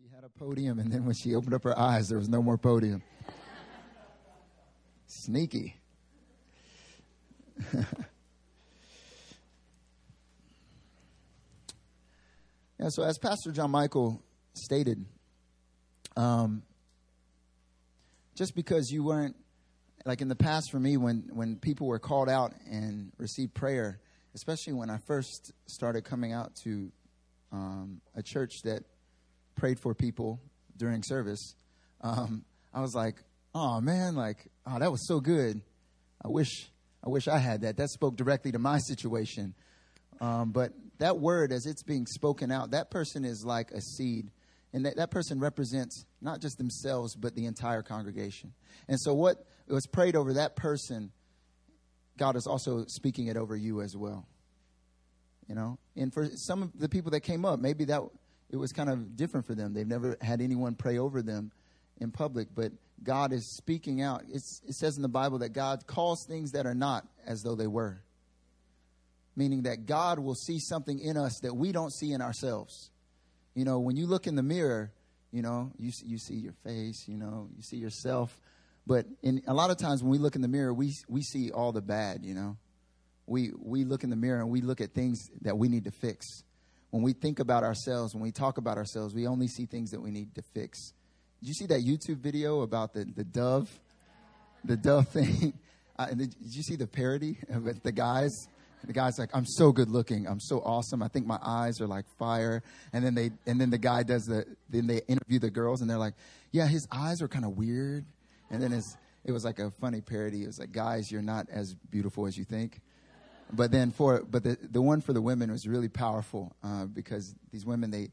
She had a podium, and then when she opened up her eyes, there was no more podium. Sneaky. yeah, so as Pastor John Michael stated, um, just because you weren't like in the past for me when when people were called out and received prayer especially when i first started coming out to um, a church that prayed for people during service um, i was like oh man like oh that was so good. I wish i wish i had that. That spoke directly to my situation. Um, but that word as it's being spoken out that person is like a seed. And that, that person represents not just themselves but the entire congregation. And so what was prayed over that person god is also speaking it over you as well. You know? And for some of the people that came up maybe that it was kind of different for them they've never had anyone pray over them in public but god is speaking out it's, it says in the bible that god calls things that are not as though they were meaning that god will see something in us that we don't see in ourselves you know, when you look in the mirror, you know, you you see your face, you know, you see yourself. But in a lot of times when we look in the mirror, we we see all the bad, you know. We we look in the mirror and we look at things that we need to fix. When we think about ourselves, when we talk about ourselves, we only see things that we need to fix. Did you see that YouTube video about the, the dove? The dove thing? Uh, did you see the parody of the guys? the guy's like, I'm so good looking. I'm so awesome. I think my eyes are like fire. And then they, and then the guy does the, then they interview the girls and they're like, yeah, his eyes are kind of weird. And then it was like a funny parody. It was like, guys, you're not as beautiful as you think. But then for, but the, the one for the women was really powerful uh, because these women, they,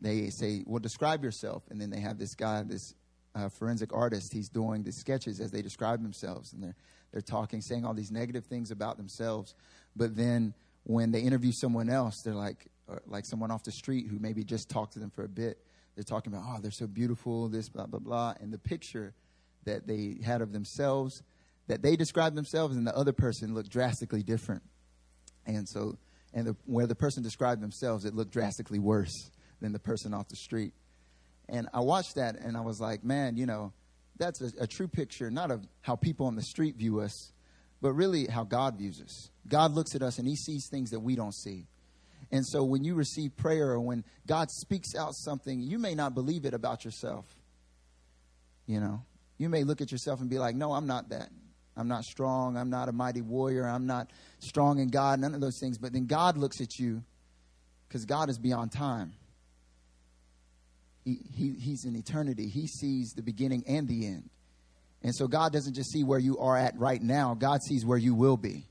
they say, well, describe yourself. And then they have this guy, this uh, forensic artist. He's doing the sketches as they describe themselves. And they're, they're talking, saying all these negative things about themselves. But then when they interview someone else, they're like, uh, like someone off the street who maybe just talked to them for a bit. They're talking about, oh, they're so beautiful, this, blah, blah, blah. And the picture that they had of themselves, that they described themselves, and the other person looked drastically different. And so, and the, where the person described themselves, it looked drastically worse than the person off the street. And I watched that and I was like, man, you know, that's a, a true picture, not of how people on the street view us, but really how God views us. God looks at us and he sees things that we don't see. And so when you receive prayer or when God speaks out something, you may not believe it about yourself. You know, you may look at yourself and be like, no, I'm not that. I'm not strong. I'm not a mighty warrior. I'm not strong in God, none of those things. But then God looks at you because God is beyond time. He, he, he's in eternity. He sees the beginning and the end. And so God doesn't just see where you are at right now, God sees where you will be.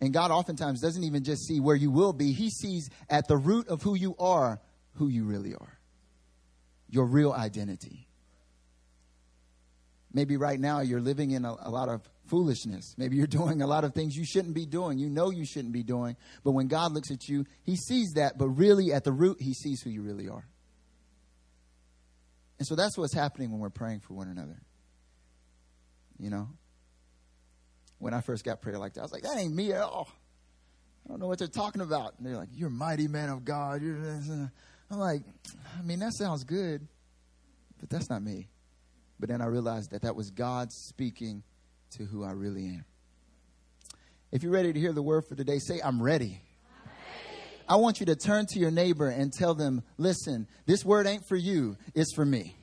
And God oftentimes doesn't even just see where you will be, He sees at the root of who you are, who you really are, your real identity. Maybe right now you're living in a, a, lot of foolishness. Maybe you're doing a lot of things you shouldn't be doing. You know you shouldn't be doing. But when God looks at you, He sees that, but really at the root, He sees who you really are. And so that's what's happening when we're praying for one another. You know? When I first got prayer like that, I was like, that ain't me at all. I don't know what they're talking about. And they're like, you're mighty man of God. I'm like, I mean, that sounds good, but that's not me. But then I realized that that was God speaking to who I really am. If you're ready to hear the word for today, say, I'm ready. I want you to turn to your neighbor and tell them, listen, this word ain't for you, it's for me.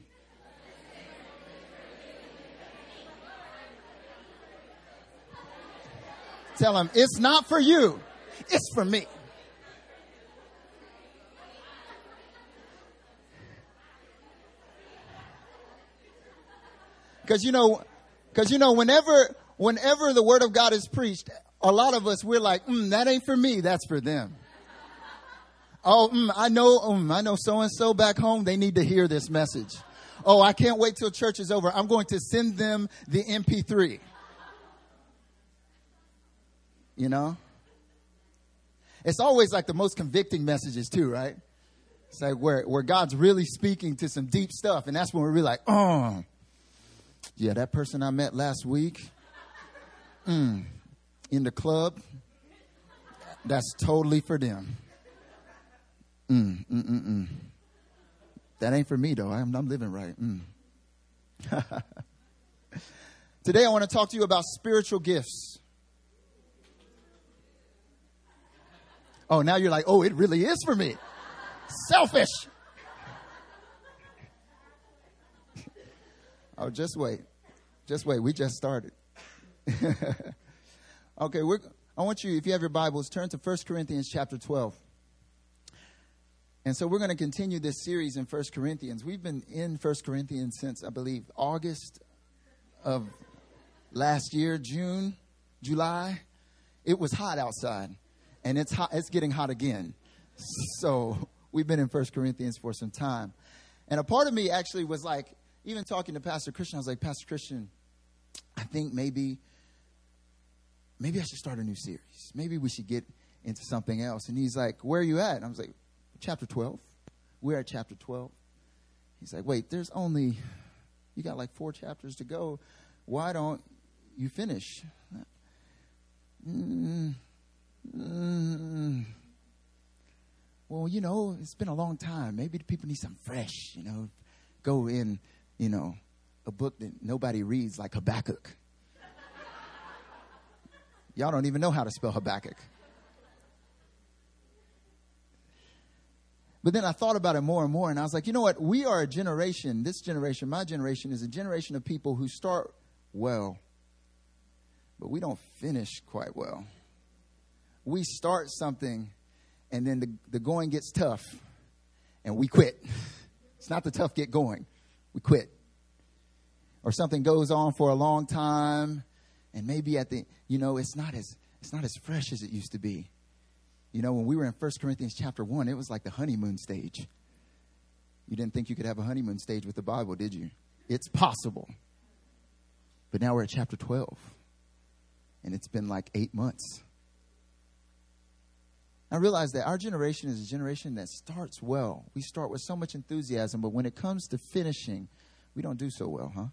Tell them, it's not for you, it's for me. Because you know, because you know, whenever whenever the word of God is preached, a lot of us we're like, mm, that ain't for me, that's for them. Oh, mm, I know, mm, I know so and so back home, they need to hear this message. Oh, I can't wait till church is over. I'm going to send them the MP3. You know? It's always like the most convicting messages, too, right? It's like where, where God's really speaking to some deep stuff, and that's when we're really like, oh, yeah, that person I met last week mm, in the club, that's totally for them. Mm, mm, mm, mm. That ain't for me though. I'm, I'm living right. Mm. Today I want to talk to you about spiritual gifts. Oh, now you're like, oh, it really is for me. Selfish. Oh, just wait. Just wait. We just started. okay, we're, I want you, if you have your Bibles, turn to 1 Corinthians chapter 12. And so we're going to continue this series in 1 Corinthians. We've been in 1 Corinthians since, I believe, August of last year, June, July. It was hot outside, and it's hot, it's getting hot again. So we've been in 1 Corinthians for some time. And a part of me actually was like, even talking to Pastor Christian, I was like, Pastor Christian, I think maybe maybe I should start a new series. Maybe we should get into something else. And he's like, Where are you at? And I was like, Chapter 12. We're at chapter 12. He's like, Wait, there's only, you got like four chapters to go. Why don't you finish? Mm, mm, well, you know, it's been a long time. Maybe the people need something fresh, you know. Go in, you know, a book that nobody reads like Habakkuk. Y'all don't even know how to spell Habakkuk. But then I thought about it more and more, and I was like, you know what? We are a generation, this generation, my generation, is a generation of people who start well, but we don't finish quite well. We start something, and then the, the going gets tough, and we quit. It's not the tough get going, we quit. Or something goes on for a long time, and maybe at the you know it's not as it's not as fresh as it used to be. You know when we were in 1 corinthians chapter 1 it was like the honeymoon stage. You didn't think you could have a honeymoon stage with the bible did you? It's possible. But now we're at chapter 12 and it's been like eight months I realize that our generation is a generation that starts well. We start with so much enthusiasm, but when it comes to finishing, we don't do so well, huh?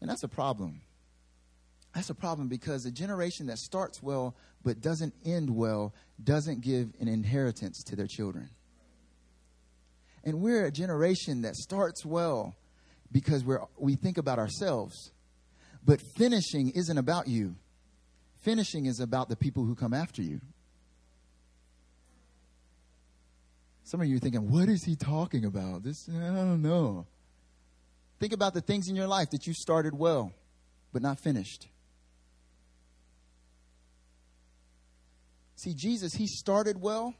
And that's a problem. That's a problem because a generation that starts well but doesn't end well doesn't give an inheritance to their children. And we're a generation that starts well because we're, we think about ourselves. But finishing isn't about you, finishing is about the people who come after you. Some of you are thinking, what is he talking about? This, I don't know. Think about the things in your life that you started well, but not finished. See, Jesus, he started well,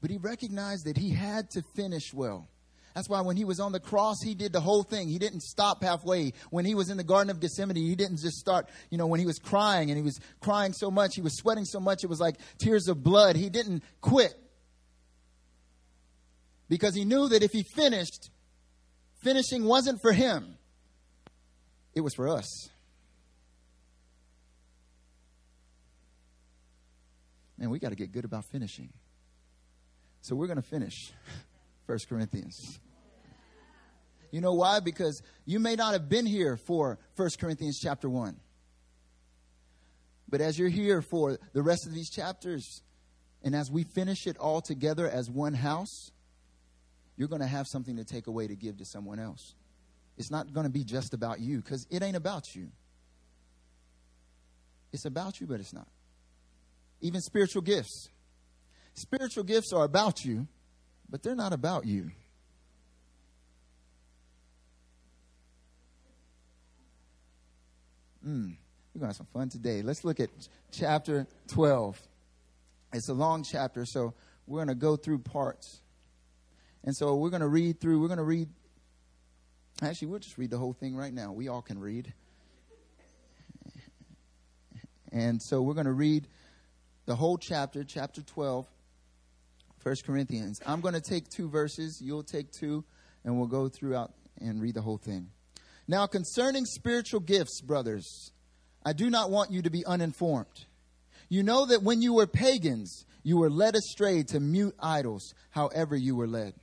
but he recognized that he had to finish well. That's why when he was on the cross, he did the whole thing. He didn't stop halfway. When he was in the Garden of Gethsemane, he didn't just start, you know, when he was crying and he was crying so much, he was sweating so much, it was like tears of blood. He didn't quit because he knew that if he finished, finishing wasn't for him, it was for us. Man, we got to get good about finishing. So we're going to finish First Corinthians. You know why? Because you may not have been here for First Corinthians chapter 1. But as you're here for the rest of these chapters, and as we finish it all together as one house, you're going to have something to take away to give to someone else. It's not going to be just about you because it ain't about you. It's about you, but it's not. Even spiritual gifts. Spiritual gifts are about you, but they're not about you. Mm, we're going to have some fun today. Let's look at chapter 12. It's a long chapter, so we're going to go through parts. And so we're going to read through, we're going to read, actually, we'll just read the whole thing right now. We all can read. And so we're going to read the whole chapter, chapter 12, 1 Corinthians. I'm going to take two verses, you'll take two, and we'll go throughout and read the whole thing. Now, concerning spiritual gifts, brothers, I do not want you to be uninformed. You know that when you were pagans, you were led astray to mute idols, however, you were led.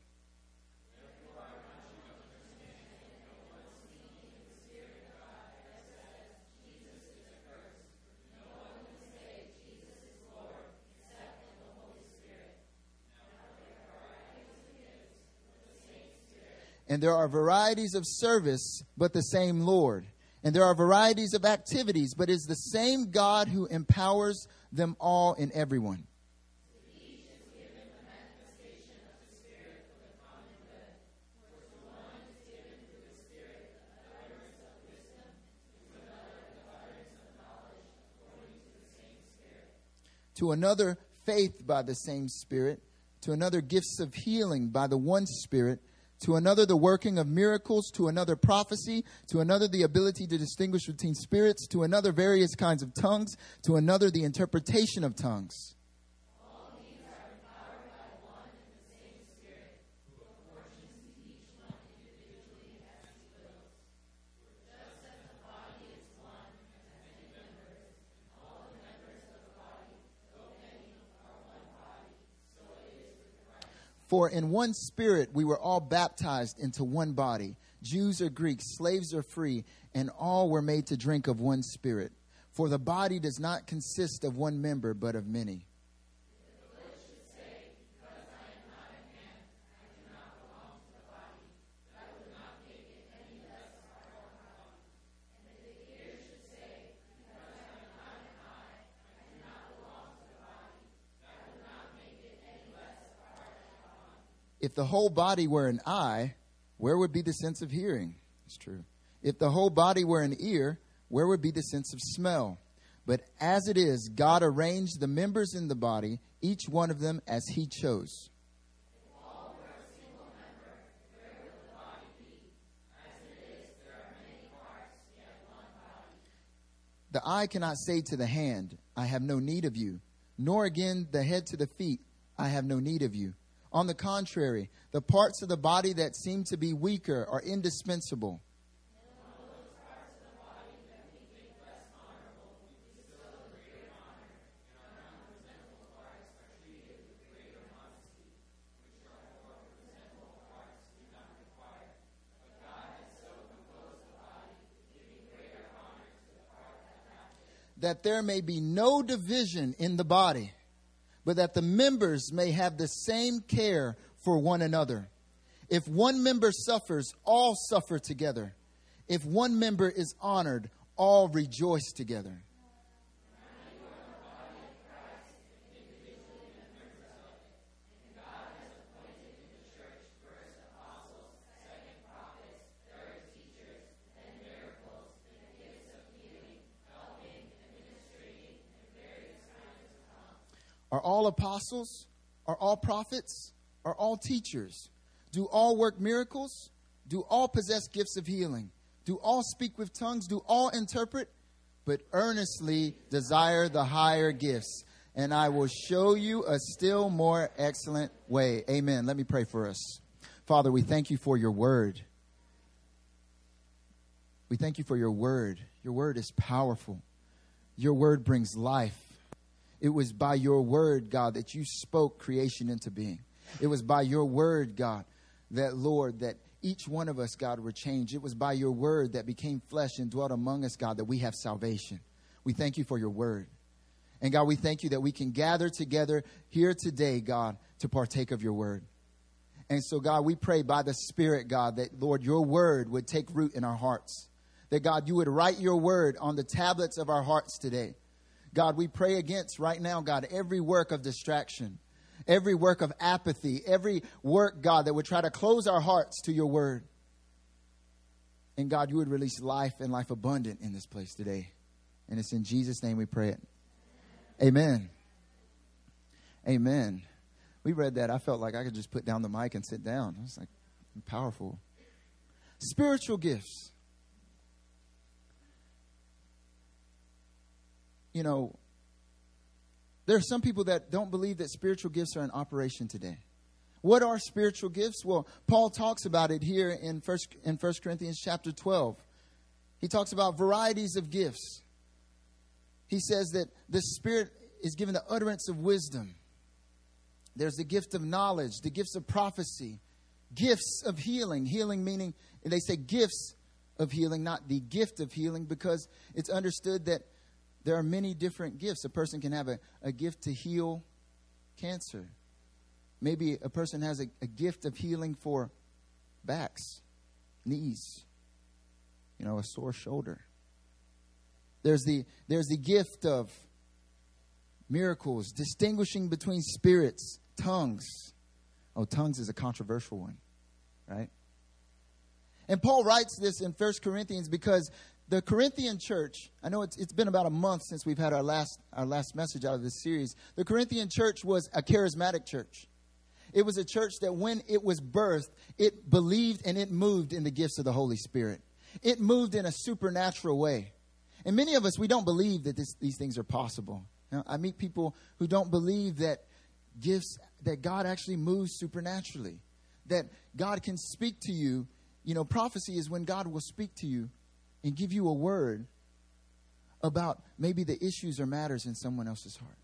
And there are varieties of service, but the same Lord. And there are varieties of activities, but it's the same God who empowers them all in everyone. to another faith by the same Spirit, to another gifts of healing by the one Spirit, to another the working of miracles, to another prophecy, to another the ability to distinguish between spirits, to another various kinds of tongues, to another the interpretation of tongues. For in one spirit we were all baptized into one body, Jews or Greeks, slaves or free, and all were made to drink of one spirit. For the body does not consist of one member, but of many. If the whole body were an eye, where would be the sense of hearing? It's true. If the whole body were an ear, where would be the sense of smell? But as it is, God arranged the members in the body, each one of them as He chose. The eye cannot say to the hand, I have no need of you, nor again the head to the feet, I have no need of you. On the contrary, the parts of the body that seem to be weaker are indispensable. that there may be no division in the body but that the members may have the same care for one another. If one member suffers, all suffer together. If one member is honored, all rejoice together. Are all apostles? Are all prophets? Are all teachers? Do all work miracles? Do all possess gifts of healing? Do all speak with tongues? Do all interpret? But earnestly desire the higher gifts, and I will show you a still more excellent way. Amen. Let me pray for us. Father, we thank you for your word. We thank you for your word. Your word is powerful. Your word brings life. It was by your word, God, that you spoke creation into being. It was by your word, God, that, Lord, that each one of us, God, were changed. It was by your word that became flesh and dwelt among us, God, that we have salvation. We thank you for your word. And God, we thank you that we can gather together here today, God, to partake of your word. And so, God, we pray by the Spirit, God, that, Lord, your word would take root in our hearts. That, God, you would write your word on the tablets of our hearts today. God, we pray against right now, God, every work of distraction, every work of apathy, every work, God, that would try to close our hearts to your word. And God, you would release life and life abundant in this place today. And it's in Jesus' name we pray it. Amen. Amen. We read that. I felt like I could just put down the mic and sit down. It's like powerful. Spiritual gifts. You know, there are some people that don't believe that spiritual gifts are in operation today. What are spiritual gifts? Well, Paul talks about it here in First in First Corinthians chapter 12. He talks about varieties of gifts. He says that the Spirit is given the utterance of wisdom. There's the gift of knowledge, the gifts of prophecy, gifts of healing. Healing meaning, they say gifts of healing, not the gift of healing, because it's understood that there are many different gifts. A person can have a, a gift to heal cancer. Maybe a person has a, a gift of healing for backs, knees, you know, a sore shoulder. There's the, there's the gift of miracles, distinguishing between spirits, tongues. Oh, tongues is a controversial one, right? And Paul writes this in First Corinthians because the Corinthian church, I know it's, it's been about a month since we've had our last, our last message out of this series. The Corinthian church was a charismatic church. It was a church that when it was birthed, it believed and it moved in the gifts of the Holy Spirit. It moved in a supernatural way. And many of us, we don't believe that this, these things are possible. You know, I meet people who don't believe that gifts, that God actually moves supernaturally, that God can speak to you. You know, prophecy is when God will speak to you and give you a word about maybe the issues or matters in someone else's heart.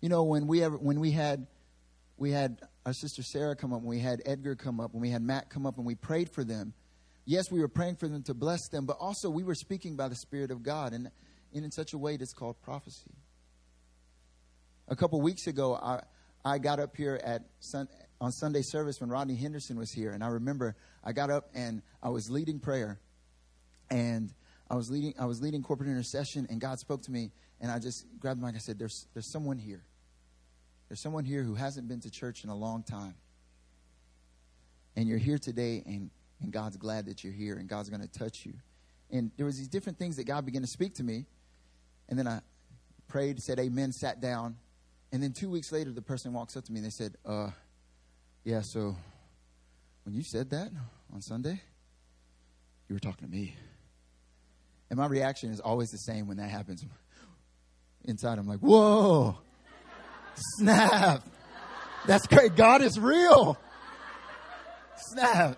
You know, when we ever, when we had we had our sister Sarah come up, when we had Edgar come up, when we had Matt come up, and we prayed for them. Yes, we were praying for them to bless them, but also we were speaking by the Spirit of God, and, and in such a way that's called prophecy. A couple weeks ago, I I got up here at sun, on Sunday service when Rodney Henderson was here, and I remember I got up and I was leading prayer, and I was leading I was leading corporate intercession, and God spoke to me, and I just grabbed the mic. I said, "There's there's someone here. There's someone here who hasn't been to church in a long time, and you're here today, and and God's glad that you're here, and God's going to touch you." And there was these different things that God began to speak to me, and then I prayed, said Amen, sat down, and then two weeks later, the person walks up to me and they said, "Uh, yeah, so when you said that on Sunday, you were talking to me." And my reaction is always the same when that happens. Inside, I'm like, whoa, snap. That's great. God is real. Snap.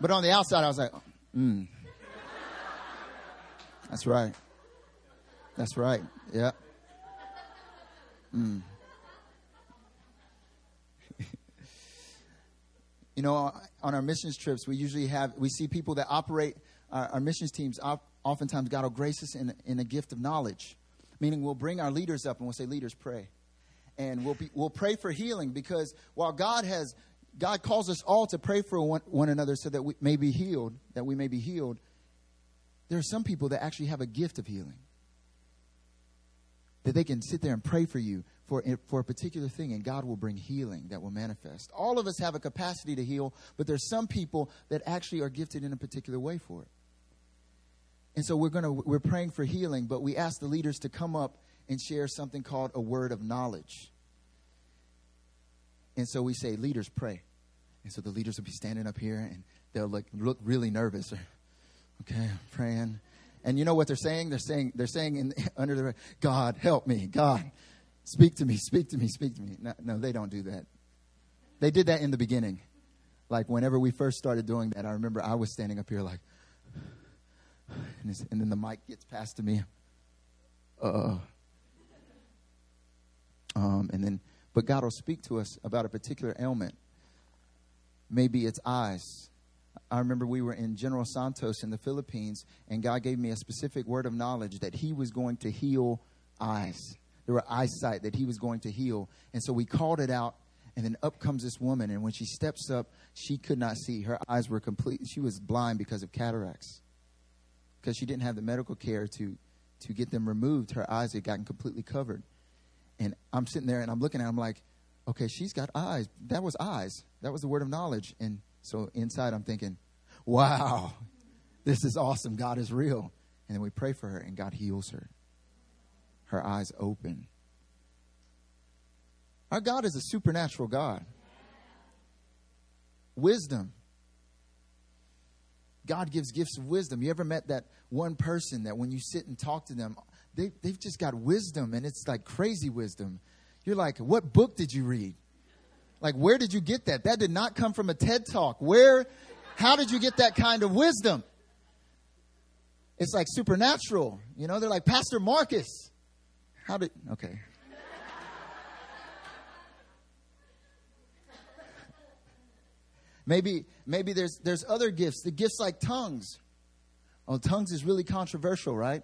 But on the outside, I was like, hmm. That's right. That's right. Yeah. Mm. you know, on our missions trips, we usually have, we see people that operate, our, our missions teams, op, oftentimes God will grace us in, in a gift of knowledge. Meaning we'll bring our leaders up and we'll say, leaders, pray. And we'll, be, we'll pray for healing because while God has, God calls us all to pray for one, one another so that we may be healed, that we may be healed, there are some people that actually have a gift of healing that they can sit there and pray for you for, eh, for a particular thing, and God will bring healing that will manifest. All of us have a capacity to heal, but there's some people that actually are gifted in a particular way for it. And so we're gonna we're praying for healing, but we ask the leaders to come up and share something called a word of knowledge. And so we say, leaders, pray. And so the leaders will be standing up here and they'll look, look really nervous. Okay, I'm praying. And you know what they're saying? They're saying they're saying in, under the God help me, God speak to me, speak to me, speak to me. No, no, they don't do that. They did that in the beginning. Like whenever we first started doing that, I remember I was standing up here like, and, and then the mic gets passed to me. Uh. Um, and then, but God will speak to us about a particular ailment. Maybe it's eyes I remember we were in General Santos in the Philippines, and God gave me a specific word of knowledge that He was going to heal eyes. There were eyesight that He was going to heal. And so we called it out, and then up comes this woman, and when she steps up, she could not see. Her eyes were complete. She was blind because of cataracts, because she didn't have the medical care to, to get them removed. Her eyes had gotten completely covered. And I'm sitting there, and I'm looking at her, I'm like, okay, she's got eyes. That was eyes. That was the word of knowledge. And so inside, I'm thinking, wow, this is awesome. God is real. And then we pray for her, and God heals her. Her eyes open. Our God is a supernatural God. Wisdom. God gives gifts of wisdom. You ever met that one person that when you sit and talk to them, they, they've just got wisdom, and it's like crazy wisdom. You're like, what book did you read? Like, where did you get that? That did not come from a TED talk. Where, how did you get that kind of wisdom? It's like supernatural. You know, they're like, Pastor Marcus. How did, okay. Maybe, maybe there's, there's other gifts, the gifts like tongues. Oh, tongues is really controversial, right?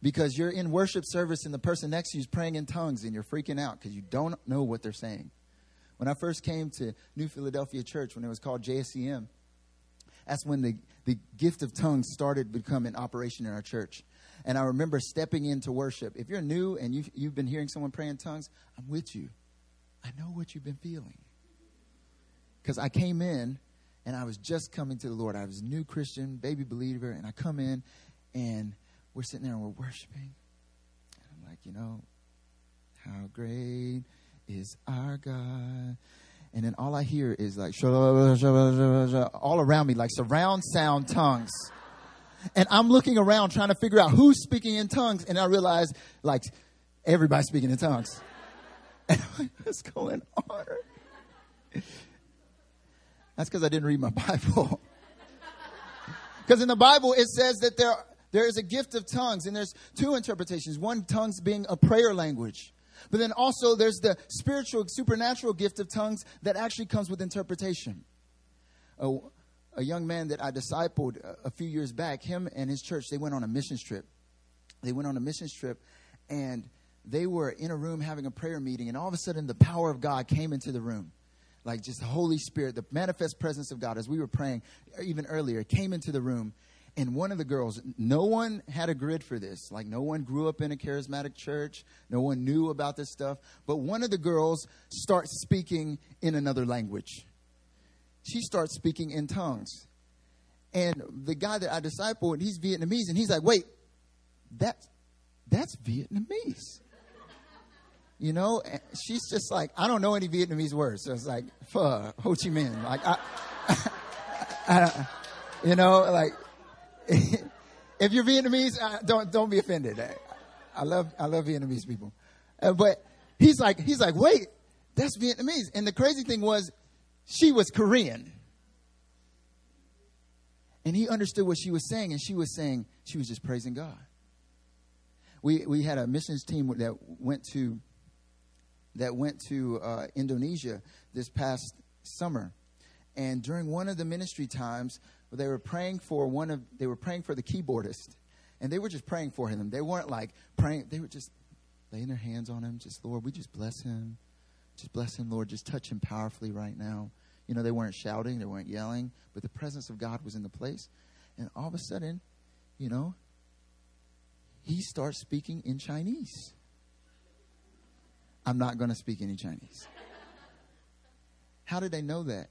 Because you're in worship service and the person next to you is praying in tongues and you're freaking out because you don't know what they're saying. When I first came to New Philadelphia Church, when it was called JSCM, that's when the, the gift of tongues started become becoming operation in our church. And I remember stepping into worship. If you're new and you've, you've been hearing someone pray in tongues, I'm with you. I know what you've been feeling. Because I came in and I was just coming to the Lord. I was a new Christian, baby believer, and I come in and we're sitting there and we're worshiping. And I'm like, you know, how great is our God. And then all I hear is like, all around me, like surround sound tongues. And I'm looking around trying to figure out who's speaking in tongues. And I realize, like, everybody's speaking in tongues. And I'm like, what's going on? That's because I didn't read my Bible. Because in the Bible, it says that there, there is a gift of tongues, and there's two interpretations. One, tongues being a prayer language. But then also, there's the spiritual, supernatural gift of tongues that actually comes with interpretation. A, a young man that I discipled a, a few years back, him and his church, they went on a mission trip. They went on a mission trip, and they were in a room having a prayer meeting, and all of a sudden, the power of God came into the room. Like just the Holy Spirit, the manifest presence of God, as we were praying even earlier, came into the room and one of the girls, no one had a grid for this. Like, no one grew up in a charismatic church. No one knew about this stuff. But one of the girls starts speaking in another language. She starts speaking in tongues. And the guy that I discipled, he's Vietnamese. And he's like, wait, that, that's Vietnamese. You know, and she's just like, I don't know any Vietnamese words. So it's like, pho, Ho Chi Minh. Like, I, I, I you know, like, if you're Vietnamese, don't don't be offended. I love I love Vietnamese people, uh, but he's like he's like wait, that's Vietnamese. And the crazy thing was, she was Korean, and he understood what she was saying, and she was saying she was just praising God. We we had a missions team that went to that went to uh, Indonesia this past summer, and during one of the ministry times, they were praying for one of they were praying for the keyboardist. And they were just praying for him. They weren't like praying they were just laying their hands on him just lord we just bless him. Just bless him lord. Just touch him powerfully right now. You know they weren't shouting they weren't yelling but the presence of god was in the place. And all of a sudden you know he starts speaking in chinese i'm not going to speak any chinese how did they know that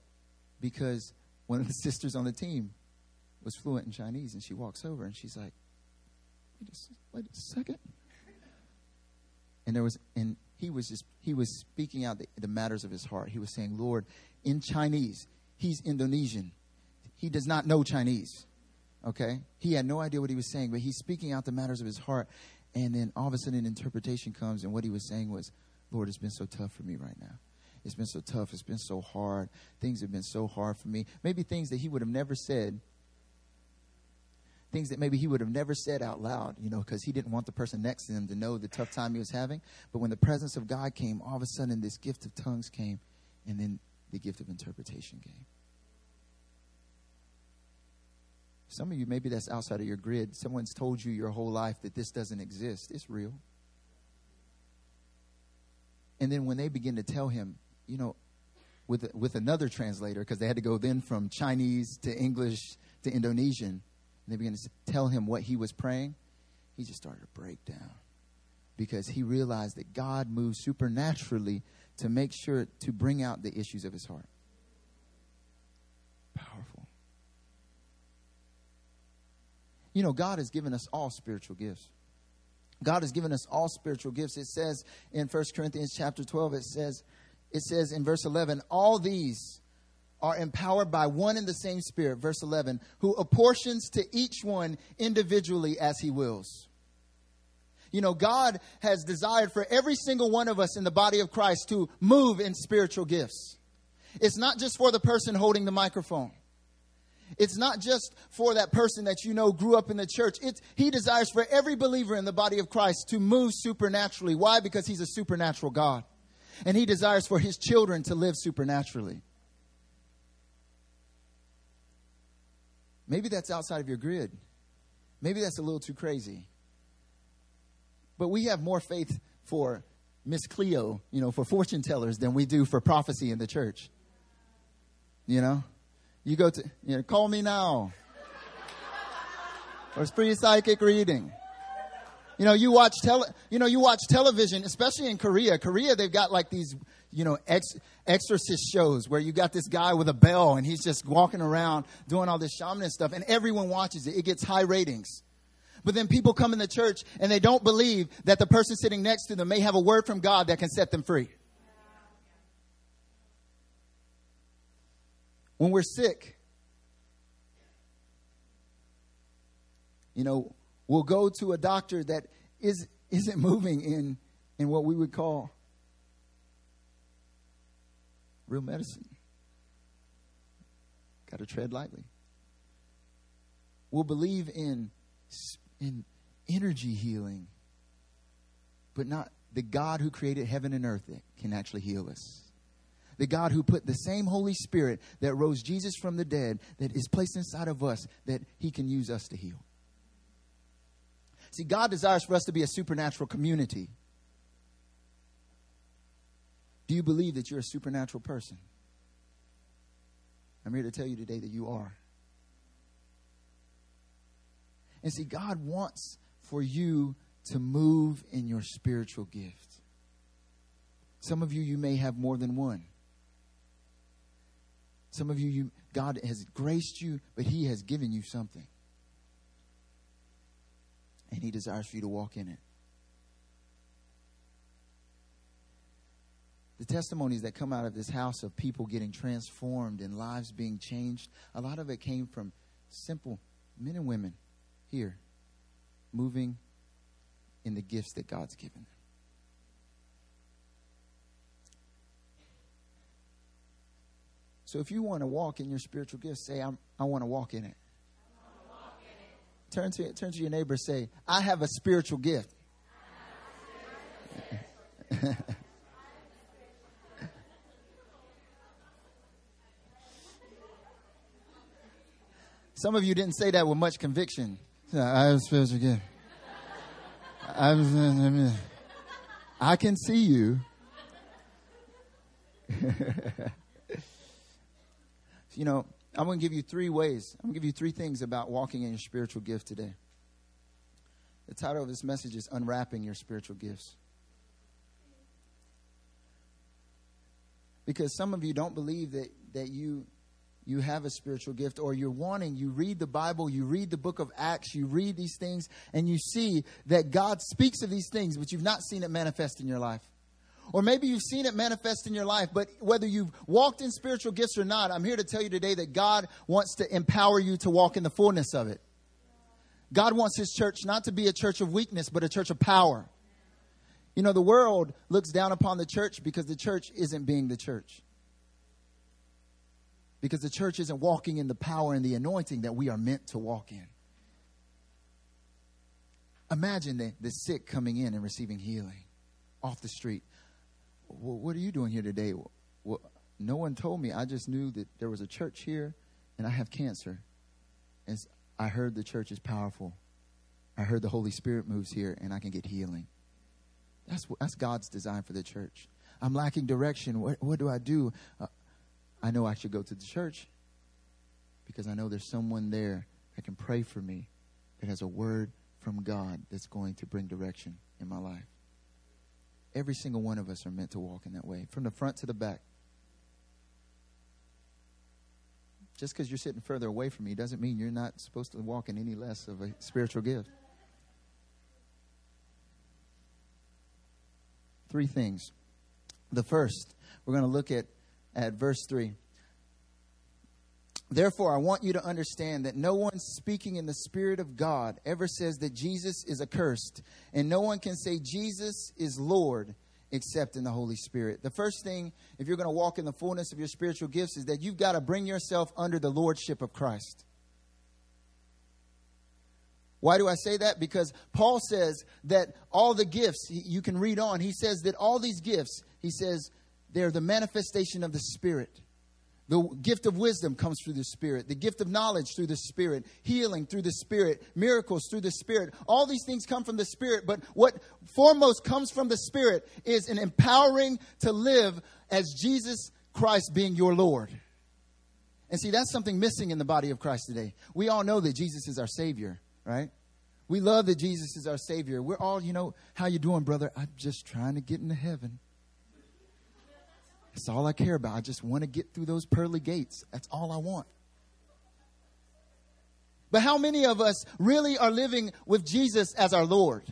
because one of the sisters on the team was fluent in Chinese, and she walks over and she's like, "Wait a, wait a second. And there was, and he was just, he was speaking out the, the matters of his heart. He was saying, "Lord, in Chinese, he's Indonesian. He does not know Chinese. Okay, he had no idea what he was saying, but he's speaking out the matters of his heart. And then all of a sudden, an interpretation comes, and what he was saying was, "Lord, it's been so tough for me right now." It's been so tough. It's been so hard. Things have been so hard for me. Maybe things that he would have never said. Things that maybe he would have never said out loud, you know, because he didn't want the person next to him to know the tough time he was having. But when the presence of God came, all of a sudden this gift of tongues came, and then the gift of interpretation came. Some of you, maybe that's outside of your grid. Someone's told you your whole life that this doesn't exist. It's real. And then when they begin to tell him, you know, with with another translator because they had to go then from Chinese to English to Indonesian. And they began to tell him what he was praying. He just started to break down because he realized that God moves supernaturally to make sure to bring out the issues of his heart. Powerful. You know, God has given us all spiritual gifts. God has given us all spiritual gifts. It says in 1 Corinthians chapter 12, it says, it says in verse 11, all these are empowered by one and the same Spirit, verse 11, who apportions to each one individually as he wills. You know, God has desired for every single one of us in the body of Christ to move in spiritual gifts. It's not just for the person holding the microphone. It's not just for that person that you know grew up in the church. It's, he desires for every believer in the body of Christ to move supernaturally. Why? Because he's a supernatural God and He desires for His children to live supernaturally. Maybe that's outside of your grid. Maybe that's a little too crazy. But we have more faith for Miss Cleo, you know, for fortune tellers than we do for prophecy in the church. You know? You go to, you know, call me now. or it's free psychic reading. You know, you watch tele, you know, you watch television, especially in Korea. Korea, they've got like these, you know, ex, exorcist shows where you got this guy with a bell and he's just walking around doing all this shaman stuff and everyone watches it. It gets high ratings. But then people come in the church and they don't believe that the person sitting next to them may have a word from God that can set them free. When we're sick, you know, we'll go to a doctor that is, isn't moving in, in what we would call real medicine. Got to tread lightly. We'll believe in in energy healing, but not the God who created heaven and earth that can actually heal us. The God who put the same Holy Spirit that rose Jesus from the dead, that is placed inside of us, that He can use us to heal. See, God desires for us to be a supernatural community. Do you believe that you're a supernatural person? I'm here to tell you today that you are. And see, God wants for you to move in your spiritual gift. Some of you, you may have more than one. Some of you, you God has graced you, but He has given you something. And He desires for you to walk in it. The testimonies that come out of this house of people getting transformed and lives being changed, a lot of it came from simple men and women here, moving in the gifts that God's given them. So if you want to walk in your spiritual gifts, say, I'm, I want to walk in it. Walk in it. Turn to turn to your neighbor. Say, I have a spiritual gift. Some of you didn't say that with much conviction. I have spiritual gift. I, I can see you. you know, I'm going to give you three ways. I'm going to give you three things about walking in your spiritual gift today. The title of this message is Unwrapping Your Spiritual Gifts. Because some of you don't believe that, that you you have a spiritual gift or you're wanting, you read the Bible, you read the book of Acts, you read these things, and you see that God speaks of these things, but you've not seen it manifest in your life. Or maybe you've seen it manifest in your life, but whether you've walked in spiritual gifts or not, I'm here to tell you today that God wants to empower you to walk in the fullness of it. God wants His church not to be a church of weakness, but a church of power. You know, the world looks down upon the church because the church isn't being the church because the church isn't walking in the power and the anointing that we are meant to walk in. Imagine the, the sick coming in and receiving healing off the street. Well, what are you doing here today? Well, no one told me. I just knew that there was a church here and I have cancer. And I heard the church is powerful. I heard the Holy Spirit moves here and I can get healing. That's, that's God's design for the church. I'm lacking direction. What, what do I do? Uh, I know I should go to the church because I know there's someone there that can pray for me that has a word from God that's going to bring direction in my life. Every single one of us are meant to walk in that way, from the front to the back. Just because you're sitting further away from me doesn't mean you're not supposed to walk in any less of a spiritual gift. Three things. The first, we're going to look at at verse 3. Therefore, I want you to understand that no one speaking in the Spirit of God ever says that Jesus is accursed, and no one can say Jesus is Lord except in the Holy Spirit. The first thing, if you're going to walk in the fullness of your spiritual gifts, is that you've got to bring yourself under the Lordship of Christ. Why do I say that? Because Paul says that all the gifts, you can read on, he says that all these gifts, he says, they're the manifestation of the Spirit. The gift of wisdom comes through the Spirit. The gift of knowledge through the Spirit. Healing through the Spirit. Miracles through the Spirit. All these things come from the Spirit, but what foremost comes from the Spirit is an empowering to live as Jesus Christ being your Lord. And see, that's something missing in the body of Christ today. We all know that Jesus is our Savior, right? We love that Jesus is our Savior. We're all, you know, how you doing, brother? I'm just trying to get into heaven. That's all I care about. I just want to get through those pearly gates. That's all I want. But how many of us really are living with Jesus as our Lord?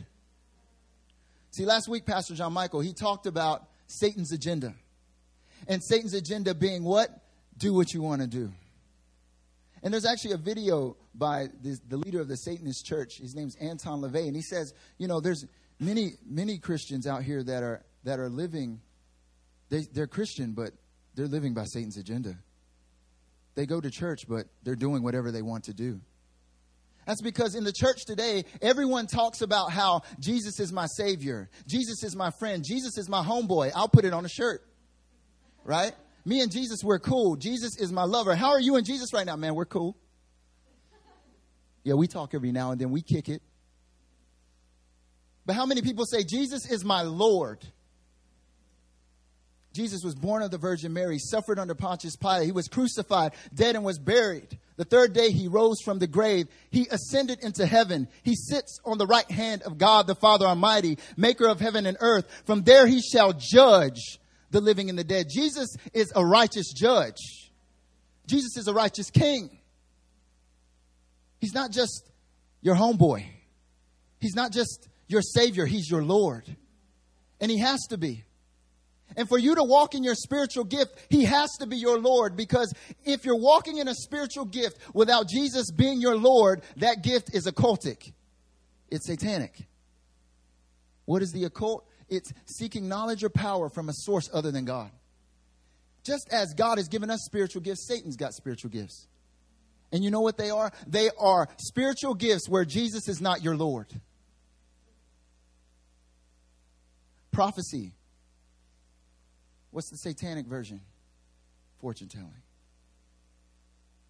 See, last week, Pastor John Michael, he talked about Satan's agenda. And Satan's agenda being what? Do what you want to do. And there's actually a video by the, leader of the Satanist church. His name's Anton LaVey, and he says, you know, there's many many Christians out here that are that are living. They, they're Christian, but they're living by Satan's agenda. They go to church, but they're doing whatever they want to do. That's because in the church today, everyone talks about how Jesus is my Savior, Jesus is my friend, Jesus is my homeboy. I'll put it on a shirt, right? Me and Jesus, we're cool. Jesus is my lover. How are you and Jesus right now, man? We're cool. Yeah, we talk every now and then, we kick it. But how many people say, Jesus is my Lord? Jesus was born of the Virgin Mary, suffered under Pontius Pilate. He was crucified, dead, and was buried. The third day he rose from the grave. He ascended into heaven. He sits on the right hand of God the Father Almighty, maker of heaven and earth. From there he shall judge the living and the dead. Jesus is a righteous judge. Jesus is a righteous king. He's not just your homeboy. He's not just your savior. He's your Lord. And he has to be. And for you to walk in your spiritual gift, He has to be your Lord because if you're walking in a spiritual gift without Jesus being your Lord, that gift is occultic. It's satanic. What is the occult? It's seeking knowledge or power from a source other than God. Just as God has given us spiritual gifts, Satan's got spiritual gifts. And you know what they are? They are spiritual gifts where Jesus is not your Lord. Prophecy, What's the satanic version? Fortune telling.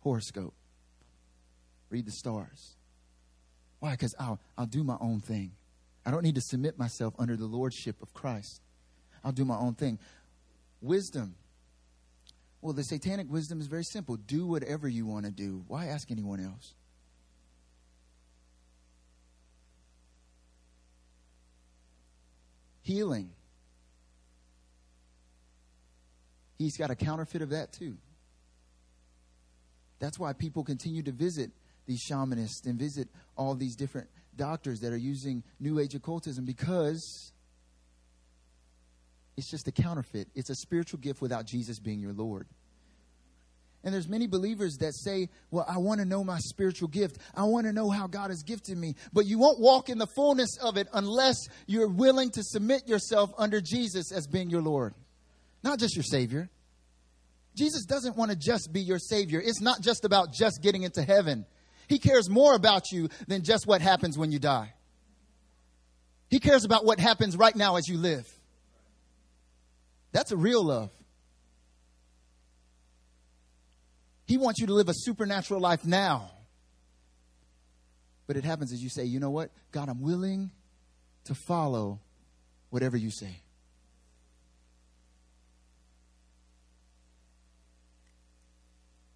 Horoscope. Read the stars. Why? Because I'll, I'll do my own thing. I don't need to submit myself under the lordship of Christ. I'll do my own thing. Wisdom. Well, the satanic wisdom is very simple. Do whatever you want to do. Why ask anyone else? Healing. He's got a counterfeit of that too. That's why people continue to visit these shamanists and visit all these different doctors that are using New Age occultism because it's just a counterfeit. It's a spiritual gift without Jesus being your Lord. And there's many believers that say, Well, I want to know my spiritual gift. I want to know how God has gifted me. But you won't walk in the fullness of it unless you're willing to submit yourself under Jesus as being your Lord not just your Savior. Jesus doesn't want to just be your Savior. It's not just about just getting into heaven. He cares more about you than just what happens when you die. He cares about what happens right now as you live. That's a real love. He wants you to live a supernatural life now. But it happens as you say, you know what? God, I'm willing to follow whatever you say.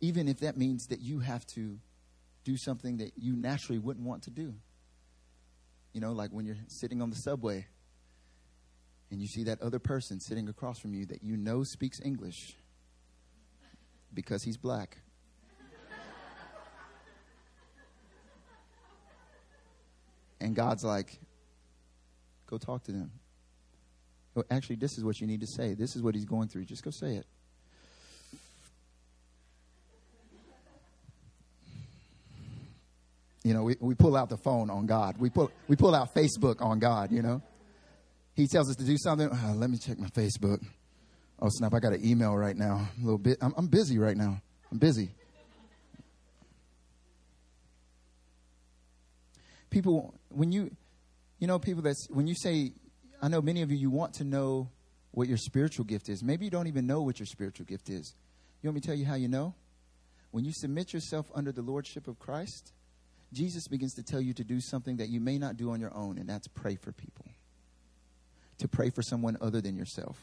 Even if that means that you have to do something that you naturally wouldn't want to do. You know, like when you're sitting on the subway and you see that other person sitting across from you that you know speaks English because he's black. and God's like, go talk to them. Actually, this is what you need to say. This is what he's going through. Just go say it. Know, we, we pull out the phone on God. We pull, we pull out Facebook on God, you know. He tells us to do something. Oh, let me check my Facebook. Oh, snap, I got an email right now. A little bit. I'm, I'm busy right now. I'm busy. People, when you, you know, people that's, when you say, I know many of you, you want to know what your spiritual gift is. Maybe you don't even know what your spiritual gift is. You want me to tell you how you know? When you submit yourself under the lordship of Christ, Jesus begins to tell you to do something that you may not do on your own, and that's pray for people. To pray for someone other than yourself.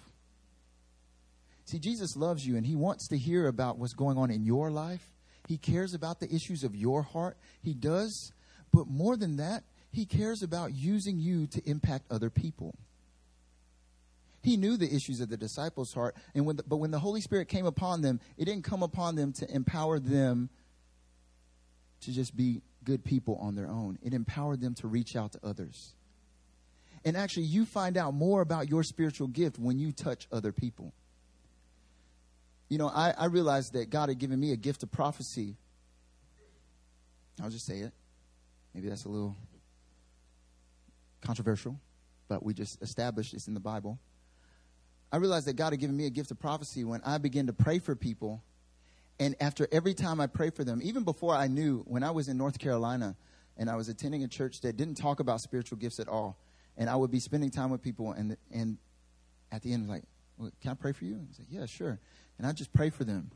See, Jesus loves you and he wants to hear about what's going on in your life. He cares about the issues of your heart. He does. But more than that, he cares about using you to impact other people. He knew the issues of the disciples' heart, and when the, but when the Holy Spirit came upon them, it didn't come upon them to empower them to just be good people on their own. It empowered them to reach out to others. And actually, you find out more about your spiritual gift when you touch other people. You know, I, I realized that God had given me a gift of prophecy. I'll just say it. Maybe that's a little controversial, but we just established this in the Bible. I realized that God had given me a gift of prophecy when I began to pray for people. And after every time I pray for them, even before I knew, when I was in North Carolina and I was attending a church that didn't talk about spiritual gifts at all, and I would be spending time with people, and and at the end, like, well, can I pray for you? And I said, yeah, sure. And I just pray for them,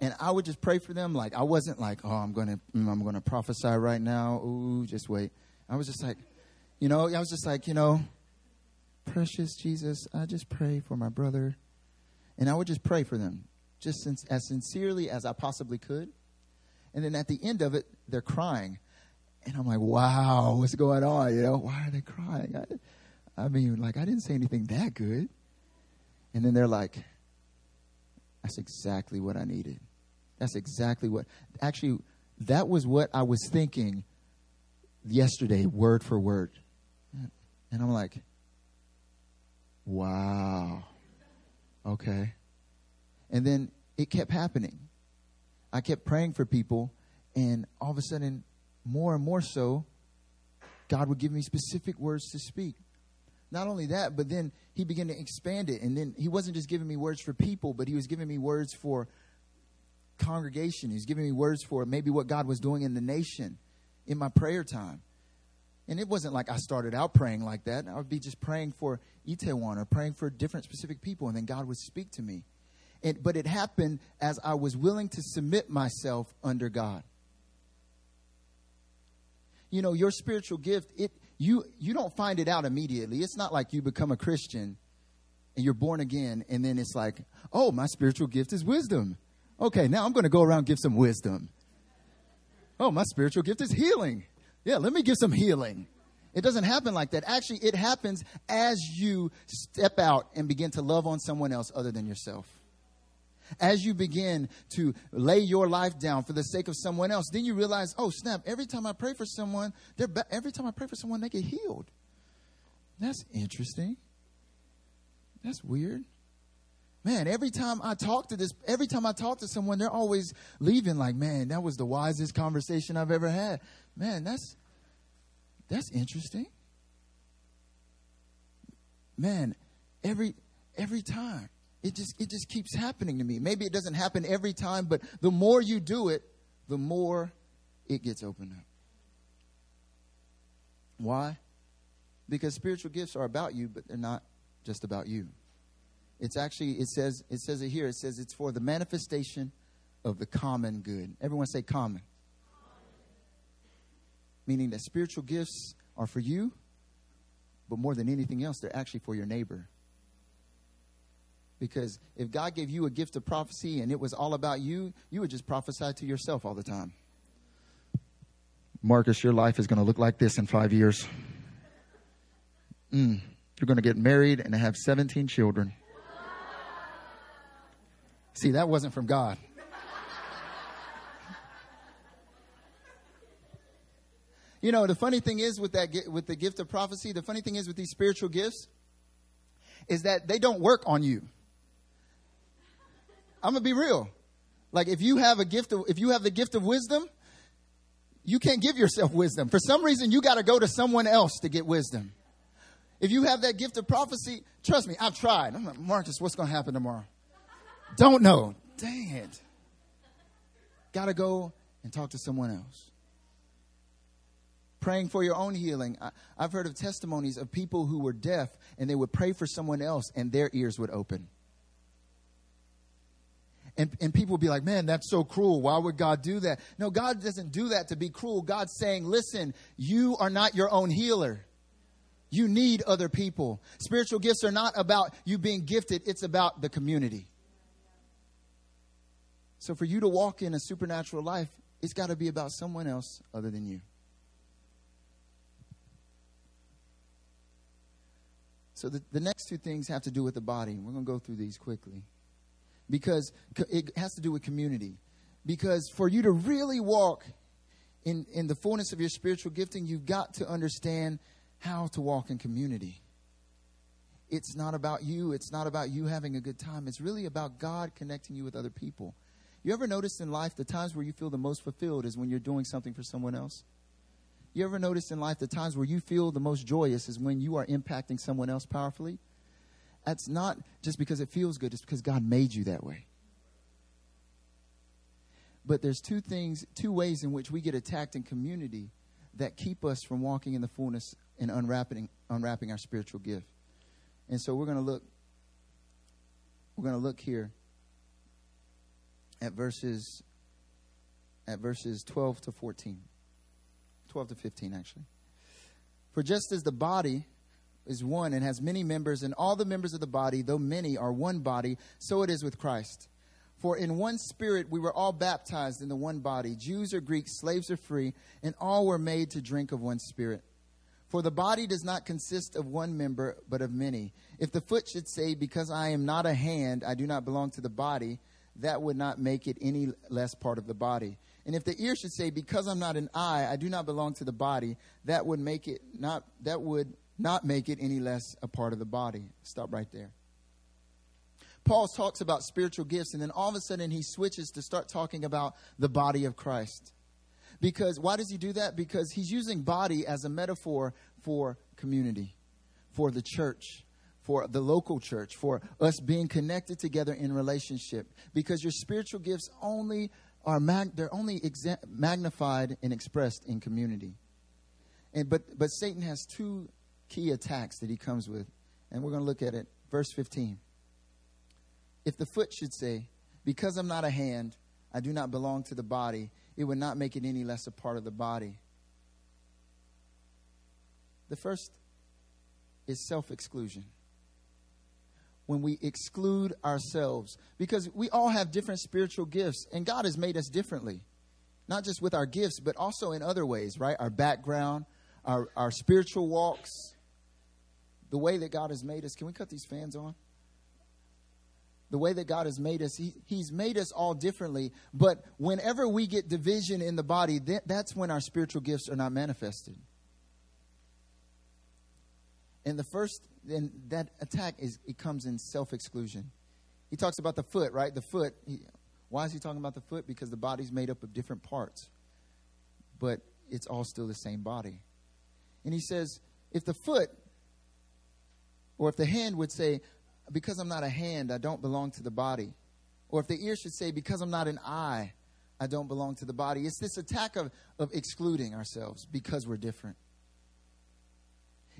and I would just pray for them. Like I wasn't like, oh, I'm gonna mm, I'm gonna prophesy right now. Ooh, just wait. I was just like, you know, I was just like, you know, precious Jesus, I just pray for my brother. And I would just pray for them, just as sincerely as I possibly could. And then at the end of it, they're crying. And I'm like, wow, what's going on? You know, why are they crying? I, I mean, like, I didn't say anything that good. And then they're like, that's exactly what I needed. That's exactly what, actually, that was what I was thinking yesterday, word for word. And I'm like, Wow. Okay. And then it kept happening. I kept praying for people, and all of a sudden, more and more so, God would give me specific words to speak. Not only that, but then He began to expand it. And then He wasn't just giving me words for people, but He was giving me words for congregation. He's giving me words for maybe what God was doing in the nation in my prayer time. And it wasn't like I started out praying like that. I would be just praying for Itaewon or praying for different specific people, and then God would speak to me. It, but it happened as I was willing to submit myself under God. You know, your spiritual gift, it you you don't find it out immediately. It's not like you become a Christian and you're born again, and then it's like, oh, my spiritual gift is wisdom. Okay, now I'm going to go around give some wisdom. Oh, my spiritual gift is healing. Yeah, let me give some healing. It doesn't happen like that. Actually, it happens as you step out and begin to love on someone else other than yourself. As you begin to lay your life down for the sake of someone else, then you realize, oh snap! Every time I pray for someone, they're be- every time I pray for someone, they get healed. That's interesting. That's weird. Man, every time I talk to this, every time I talk to someone, they're always leaving like, man, that was the wisest conversation I've ever had. Man, that's that's interesting. Man, every every time. It just it just keeps happening to me. Maybe it doesn't happen every time, but the more you do it, the more it gets opened up. Why? Because spiritual gifts are about you, but they're not just about you. It's actually it says it says it here. It says it's for the manifestation of the common good. Everyone say common meaning that spiritual gifts are for you, but more than anything else, they're actually for your neighbor. Because if God gave you a gift of prophecy and it was all about you, you would just prophesy to yourself all the time. Marcus, your life is going to look like this in five years. Mm, you're going to get married and have 17 children. See, that wasn't from God. You know, the funny thing is with that with the gift of prophecy, the funny thing is with these spiritual gifts is that they don't work on you. I'm to be real. Like if you have a gift of if you have the gift of wisdom, you can't give yourself wisdom. For some reason you got to go to someone else to get wisdom. If you have that gift of prophecy, trust me, I've tried. I'm like, Marcus, what's to happen tomorrow? Don't know. Dang it. Got to go and talk to someone else praying for your own healing. I, have heard of testimonies of people who were deaf and they would pray for someone else and their ears would open. And, and people be like, man, that's so cruel. Why would God do that? No, God doesn't do that to be cruel. God's saying, listen, you are not your own healer. You need other people. Spiritual gifts are not about you being gifted, it's about the community. So for you to walk in a supernatural life, it's got to be about someone else other than you. So the, the next two things have to do with the body. We're going to go through these quickly. Because it has to do with community. Because for you to really walk in, in the fullness of your spiritual gifting, you've got to understand how to walk in community. It's not about you. It's not about you having a good time. It's really about God connecting you with other people. You ever notice in life the times where you feel the most fulfilled is when you're doing something for someone else? You ever notice in life the times where you feel the most joyous is when you are impacting someone else powerfully? That's not just because it feels good, it's because God made you that way. But there's two things, two ways in which we get attacked in community that keep us from walking in the fullness and unwrapping, unwrapping our spiritual gift. And so we're going to look we're going to look here at verses at verses 12 to 14. 12 to 15 actually. For just as the body is one and has many members and all the members of the body though many are one body, so it is with Christ. For in one spirit we were all baptized in the one body, Jews or Greeks, slaves or free, and all were made to drink of one spirit. For the body does not consist of one member, but of many. If the foot should say, Because I am not a hand, I do not belong to the body, that would not make it any less part of the body. And if the ear should say, Because I'm not an eye, I do not belong to the body, that would make it not that would not make it any less a part of the body. Stop right there. Paul talks about spiritual gifts, and then all of a sudden he switches to start talking about the body of Christ. Because why does he do that? Because he's using body as a metaphor for community, for the church, for the local church, for us being connected together in relationship. Because your spiritual gifts only are mag- they're only exa- magnified and expressed in community. And but but Satan has two key attacks that he comes with, and we're going to look at it. Verse 15 if the foot should say, Because I'm not a hand, I do not belong to the body, it would not make it any less a part of the body. The first is self exclusion. When we exclude ourselves, because we all have different spiritual gifts, and God has made us differently. Not just with our gifts, but also in other ways, right? Our background, our, our spiritual walks, the way that God has made us. Can we cut these fans on? the way that God has made us, he, He's made us all differently. But whenever we get division in the body, that's when our spiritual gifts are not manifested. And the first, and that attack is it comes in self exclusion. He talks about the foot, right? The foot. He, why is he talking about the foot? Because the body's made up of different parts, but it's all still the same body. And he says, if the foot or if the hand would say, because I'm not a hand, I don't belong to the body. Or if the ear should say, because I'm not an eye, I don't belong to the body. It's this attack of, of excluding ourselves because we're different.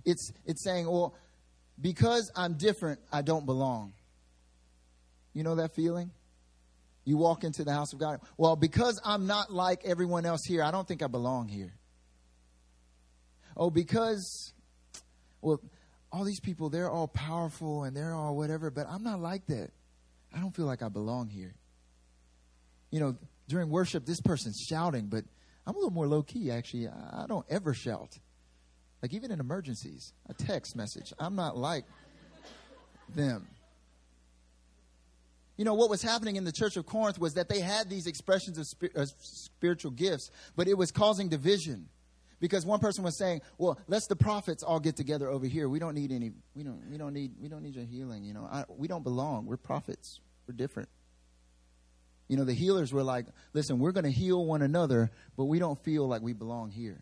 It's, it's saying, well, because I'm different, I don't belong. You know that feeling? You walk into the house of God. Well, because I'm not like everyone else here, I don't think I belong here. Oh, because, well, all these people, they're all powerful and they're all whatever, but I'm not like that. I don't feel like I belong here. You know, during worship, this person's shouting, but I'm a little more low key, actually. I don't ever shout. Like, even in emergencies, a text message. I'm not like them. You know, what was happening in the church of Corinth was that they had these expressions of, of uh, spiritual gifts, but it was causing division because one person was saying, "Well, let's the prophets all get together over here. We don't need any. We don't. We don't need. We don't need your healing. You know, I, we don't belong. We're prophets. We're different." You know, the healers were like, "Listen, we're going to heal one another, but we don't feel like we belong here."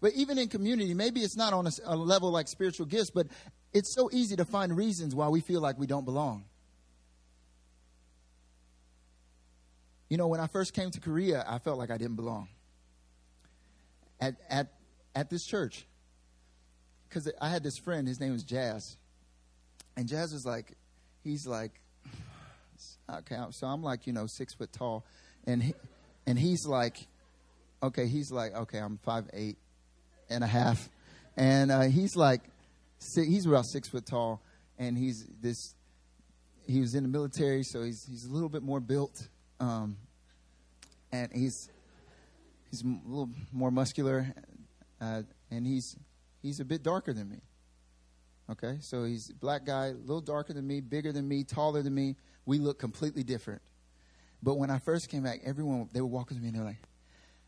But even in community, maybe it's not on a, a level like spiritual gifts, but it's so easy to find reasons why we feel like we don't belong. You know, when I first came to Korea, I felt like I didn't belong at at at this church because I had this friend. His name was Jazz, and Jazz was like, he's like, okay. So I'm like, you know, six foot tall, and he, and he's like, okay, he's like, okay, I'm five eight and a half, and uh, he's like, he's about six foot tall, and he's this. he was in the military, so he's he's a little bit more built, um, and he's he's a little more muscular, uh, and he's he's a bit darker than me. Okay, so he's a black guy, a little darker than me, bigger than me, taller than me. We look completely different. But when I first came back, everyone they were walking to me and they're like,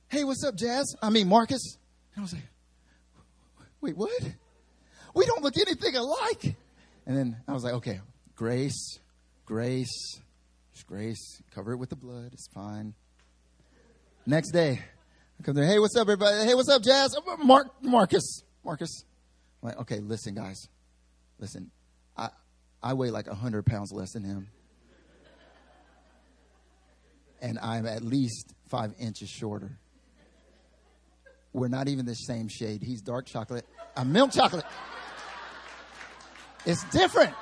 "Hey, what's up, Jazz? I mean Marcus." And I was like, "Wait, what? We don't look anything alike." And then I was like, "Okay, grace, grace, just grace. Cover it with the blood. It's fine." Next day, come there. Hey, what's up, everybody? Hey, what's up, Jazz? Oh, Mark, Marcus, Marcus. I'm like, okay, listen, guys, listen. I I weigh like hundred pounds less than him and I'm at least five inches shorter. We're not even the same shade. He's dark chocolate. I'm milk chocolate. It's different.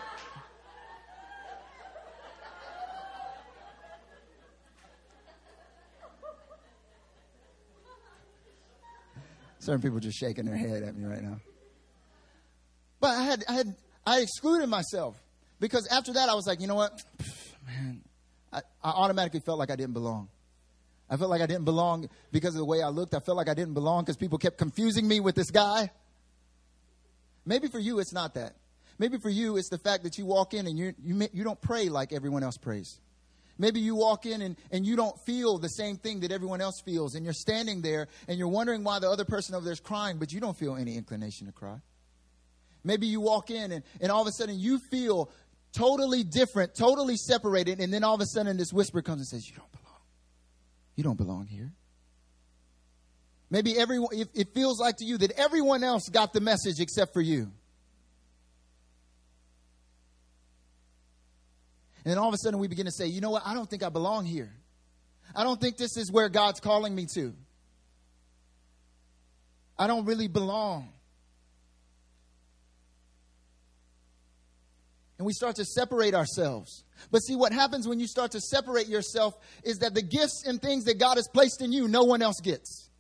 Certain people just shaking their head at me right now. But I had, I had, I excluded myself because after that I was like, you know what, man, I, I automatically felt like I didn't belong. I felt like I didn't belong because of the way I looked. I felt like I didn't belong because people kept confusing me with this guy. Maybe for you, it's not that. Maybe for you, it's the fact that you walk in and you, you, you don't pray like everyone else prays. Maybe you walk in and, and you don't feel the same thing that everyone else feels, and you're standing there and you're wondering why the other person over there is crying, but you don't feel any inclination to cry. Maybe you walk in and, and all of a sudden you feel totally different, totally separated, and then all of a sudden this whisper comes and says, You don't belong. You don't belong here. Maybe everyone, it, it feels like to you that everyone else got the message except for you. And then all of a sudden we begin to say, you know what? I don't think I belong here. I don't think this is where God's calling me to. I don't really belong. and we start to separate ourselves. But see, what happens when you start to separate yourself is that the gifts and things that God has placed in you, no one else gets.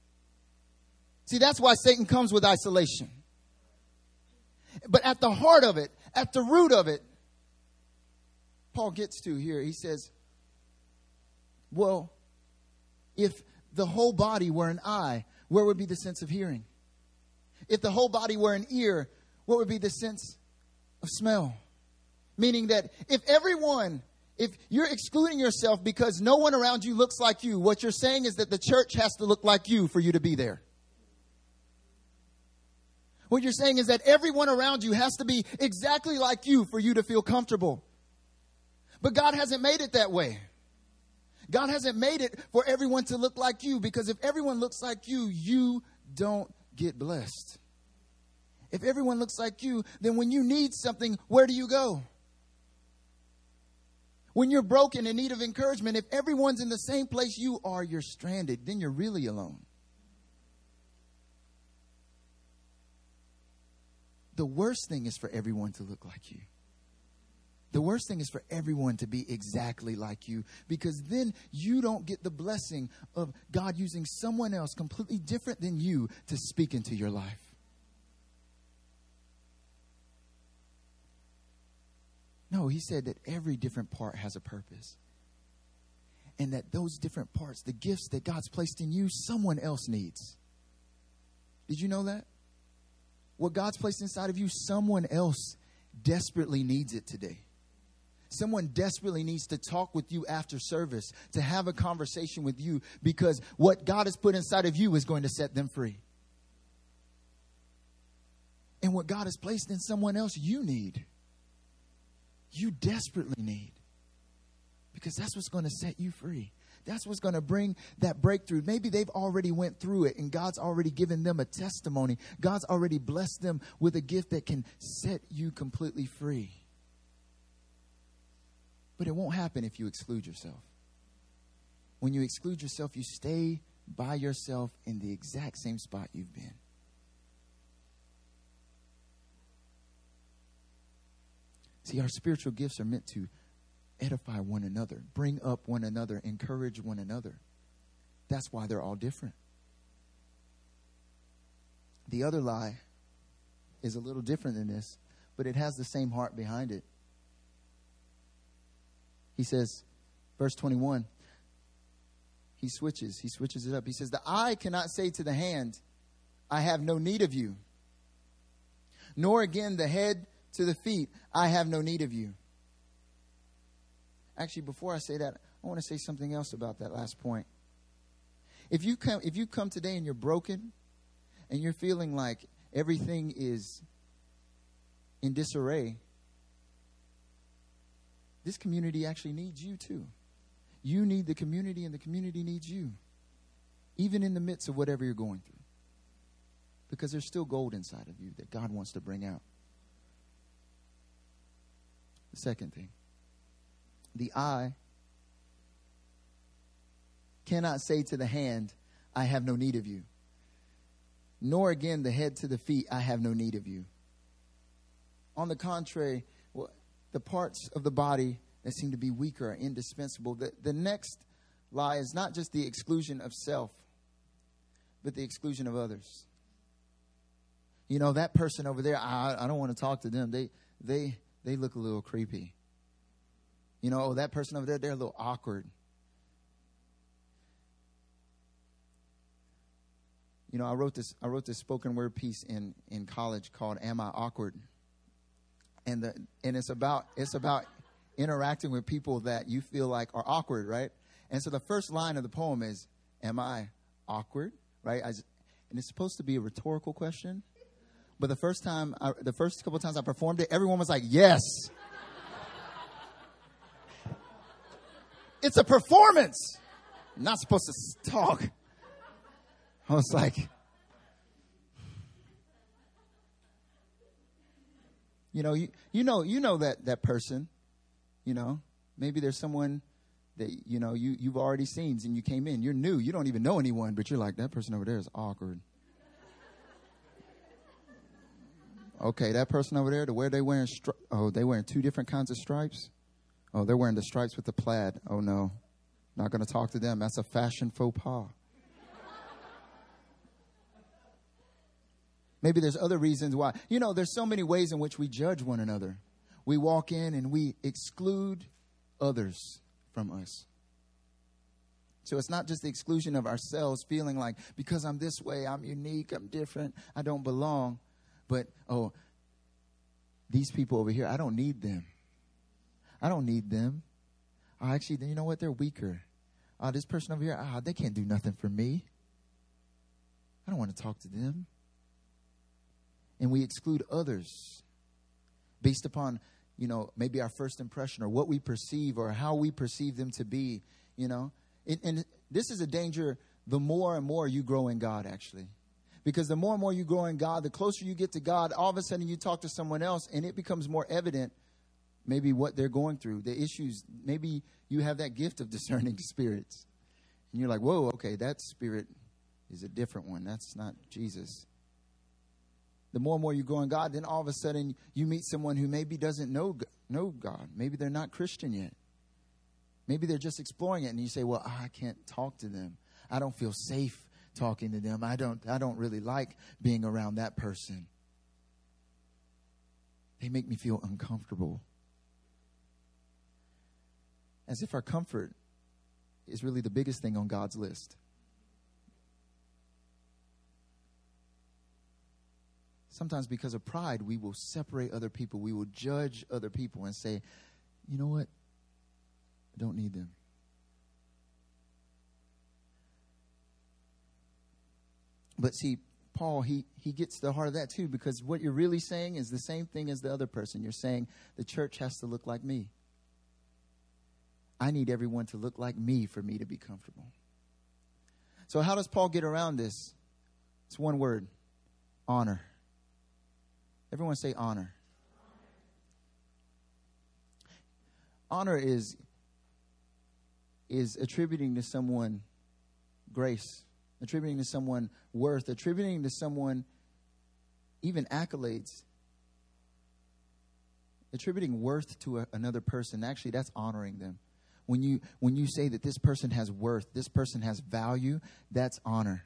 See, that's why Satan comes with isolation. But at the heart of it, at the root of it, Paul gets to here, he says, Well, if the whole body were an eye, where would be the sense of hearing? If the whole body were an ear, what would be the sense of smell? Meaning that if everyone, if you're excluding yourself because no one around you looks like you, what you're saying is that the church has to look like you for you to be there. What you're saying is that everyone around you has to be exactly like you for you to feel comfortable. But God hasn't made it that way. God hasn't made it for everyone to look like you because if everyone looks like you, you don't get blessed. If everyone looks like you, then when you need something, where do you go? When you're broken in need of encouragement, if everyone's in the same place you are, you're stranded. Then you're really alone. The worst thing is for everyone to look like you. The worst thing is for everyone to be exactly like you because then you don't get the blessing of God using someone else completely different than you to speak into your life. No, he said that every different part has a purpose. And that those different parts, the gifts that God's placed in you, someone else needs. Did you know that? What God's placed inside of you, someone else desperately needs it today. Someone desperately needs to talk with you after service, to have a conversation with you, because what God has put inside of you is going to set them free. And what God has placed in someone else, you need you desperately need. Because that's what's going to set you free. That's what's going to bring that breakthrough. Maybe they've already went through it and God's already given them a testimony. God's already blessed them with a gift that can set you completely free. But it won't happen if you exclude yourself. When you exclude yourself, you stay by yourself in the exact same spot you've been. See, our spiritual gifts are meant to edify one another, bring up one another, encourage one another. That's why they're all different. The other lie is a little different than this, but it has the same heart behind it. He says, verse 21, he switches. He switches it up. He says, The eye cannot say to the hand, I have no need of you. Nor again the head to the feet, I have no need of you. Actually, before I say that, I want to say something else about that last point. If you come, if you come today and you're broken and you're feeling like everything is in disarray, this community actually needs you too. You need the community, and the community needs you, even in the midst of whatever you're going through. Because there's still gold inside of you that God wants to bring out. The second thing the eye cannot say to the hand, I have no need of you. Nor again the head to the feet, I have no need of you. On the contrary, the parts of the body that seem to be weaker are indispensable. The, the next lie is not just the exclusion of self, but the exclusion of others. You know, that person over there, I, I don't want to talk to them. They, they, they look a little creepy. You know, oh, that person over there, they're a little awkward. You know, I wrote this I wrote this spoken word piece in in college called Am I Awkward? And the and it's about it's about interacting with people that you feel like are awkward, right? And so the first line of the poem is Am I awkward? Right? I, and it's supposed to be a rhetorical question. But the first time, I, the first couple times I performed it, everyone was like, Yes. It's a performance. I'm not supposed to talk. I was like, you know, you, you know, you know that that person. You know, maybe there's someone that you know you you've already seen and you came in. You're new. You don't even know anyone, but you're like that person over there is awkward. Okay, that person over there, the where they wearing stri- oh they wearing two different kinds of stripes. Oh, they're wearing the stripes with the plaid. Oh, no. Not going to talk to them. That's a fashion faux pas. Maybe there's other reasons why. You know, there's so many ways in which we judge one another. We walk in and we exclude others from us. So it's not just the exclusion of ourselves, feeling like because I'm this way, I'm unique, I'm different, I don't belong. But, oh, these people over here, I don't need them. I don't need them. Oh, actually, you know what? They're weaker. Oh, this person over here, ah, oh, they can't do nothing for me. I don't want to talk to them. And we exclude others based upon, you know, maybe our first impression or what we perceive or how we perceive them to be, you know. And, and this is a danger the more and more you grow in God, actually. Because the more and more you grow in God, the closer you get to God, all of a sudden you talk to someone else and it becomes more evident maybe what they're going through, the issues. Maybe you have that gift of discerning spirits. And you're like, whoa, okay, that spirit is a different one. That's not Jesus. The more and more you grow in God, then all of a sudden you meet someone who maybe doesn't know, know God. Maybe they're not Christian yet. Maybe they're just exploring it, and you say, well, I can't talk to them. I don't feel safe talking to them. I don't, I don't really like being around that person. They make me feel uncomfortable as if our comfort is really the biggest thing on God's list. Sometimes, because of pride, we will separate other people. We will judge other people and say, you know what? I don't need them. But see, Paul, he, he gets to the heart of that too, because what you're really saying is the same thing as the other person. You're saying the church has to look like me. I need everyone to look like me for me to be comfortable. So, how does Paul get around this? It's one word honor. Everyone say honor. Honor is is attributing to someone grace, attributing to someone worth, attributing to someone even accolades, attributing worth to a, another person. Actually, that's honoring them when you when you say that this person has worth, this person has value, that's honor.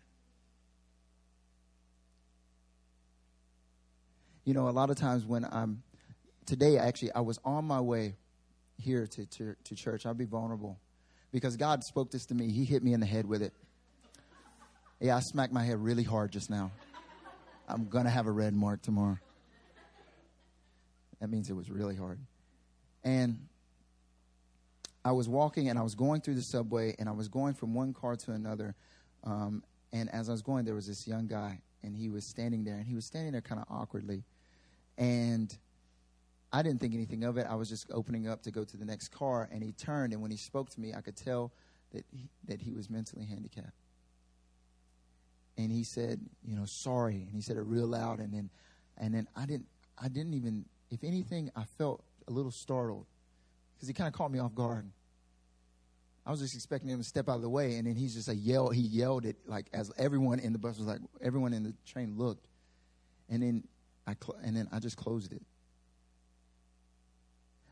You know, a lot of times when I'm today actually I was on my way here to, to, to church. I'll be vulnerable because God spoke this to me. He hit me in the head with it. Yeah, I smacked my head really hard just now. I'm going to have a red mark tomorrow. That means it was really hard. And I was walking and I was going through the subway and I was going from one car to another. Um, and as I was going, there was this young guy and he was standing there and he was standing there kind of awkwardly. And I didn't think anything of it. I was just opening up to go to the next car and he turned and when he spoke to me, I could tell that he, that he was mentally handicapped. And he said, you know, sorry. And he said it real loud and then and then I didn't I didn't even if anything, I felt a little startled because he kind of caught me off guard. I was just expecting him to step out of the way, and then he's just like yell. He yelled it like as everyone in the bus was like, everyone in the train looked, and then I cl- and then I just closed it.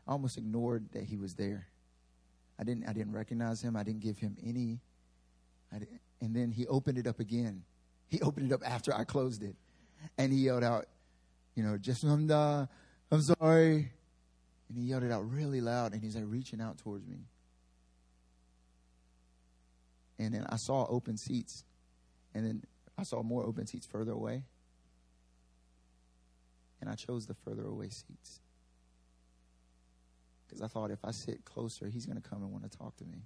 I almost ignored that he was there. I didn't. I didn't recognize him. I didn't give him any. and then he opened it up again. He opened it up after I closed it, and he yelled out, "You know, just from the I'm sorry. And he yelled it out really loud, and he's like reaching out towards me. And then I saw open seats, and then I saw more open seats further away. And I chose the further away seats. Because I thought if I sit closer, he's going to come and want to talk to me.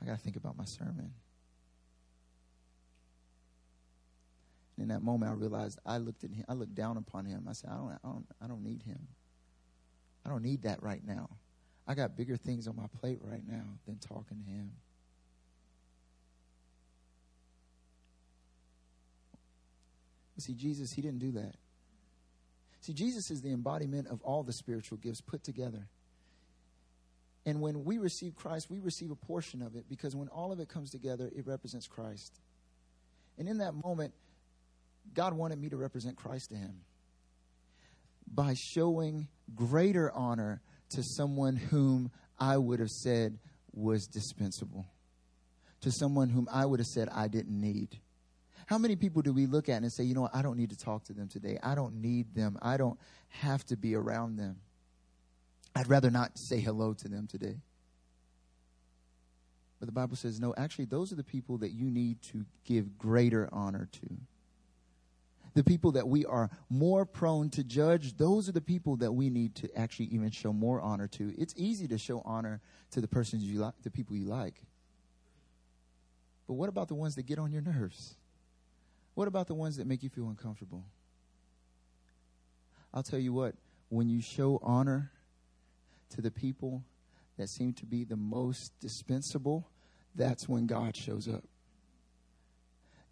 I got to think about my sermon. And in that moment, I realized I looked at him. I looked down upon him. I said, I don't, I don't, I don't need him. I don't need that right now. I got bigger things on my plate right now than talking to him. See, Jesus, he didn't do that. See, Jesus is the embodiment of all the spiritual gifts put together. And when we receive Christ, we receive a portion of it because when all of it comes together, it represents Christ. And in that moment, God wanted me to represent Christ to him by showing greater honor to someone whom I would have said was dispensable, to someone whom I would have said I didn't need. How many people do we look at and say, you know what, I don't need to talk to them today. I don't need them. I don't have to be around them. I'd rather not say hello to them today. But the Bible says, no, actually, those are the people that you need to give greater honor to the people that we are more prone to judge, those are the people that we need to actually even show more honor to. It's easy to show honor to the persons you like, the people you like. But what about the ones that get on your nerves? What about the ones that make you feel uncomfortable? I'll tell you what, when you show honor to the people that seem to be the most dispensable, that's when God shows up.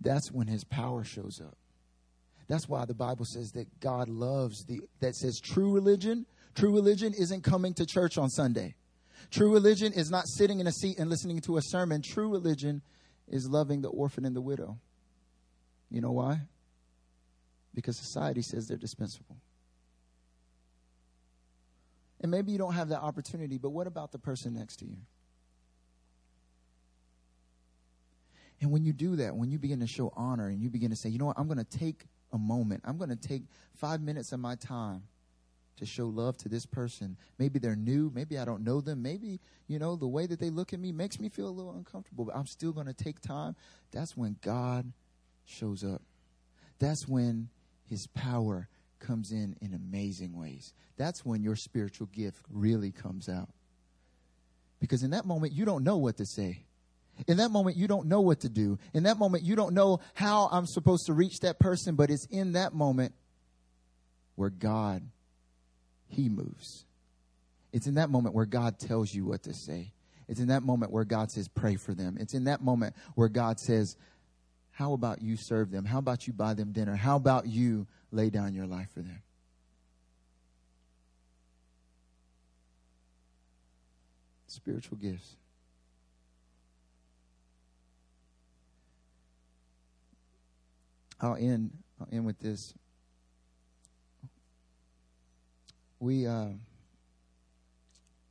That's when his power shows up. That's why the Bible says that God loves the, that says true religion. True religion isn't coming to church on Sunday. True religion is not sitting in a seat and listening to a sermon. True religion is loving the orphan and the widow. You know why? Because society says they're dispensable. And maybe you don't have that opportunity, but what about the person next to you? And when you do that, when you begin to show honor and you begin to say, you know what, I'm going to take a moment. I'm going to take five minutes of my time to show love to this person. Maybe they're new. Maybe I don't know them. Maybe, you know, the way that they look at me makes me feel a little uncomfortable, but I'm still going to take time. That's when God shows up. That's when his power comes in in amazing ways. That's when your spiritual gift really comes out. Because in that moment, you don't know what to say. In that moment, you don't know what to do. In that moment, you don't know how I'm supposed to reach that person, but it's in that moment where God, He moves. It's in that moment where God tells you what to say. It's in that moment where God says, pray for them. It's in that moment where God says, how about you serve them? How about you buy them dinner? How about you lay down your life for them? Spiritual gifts. I'll end. I'll end with this. We uh,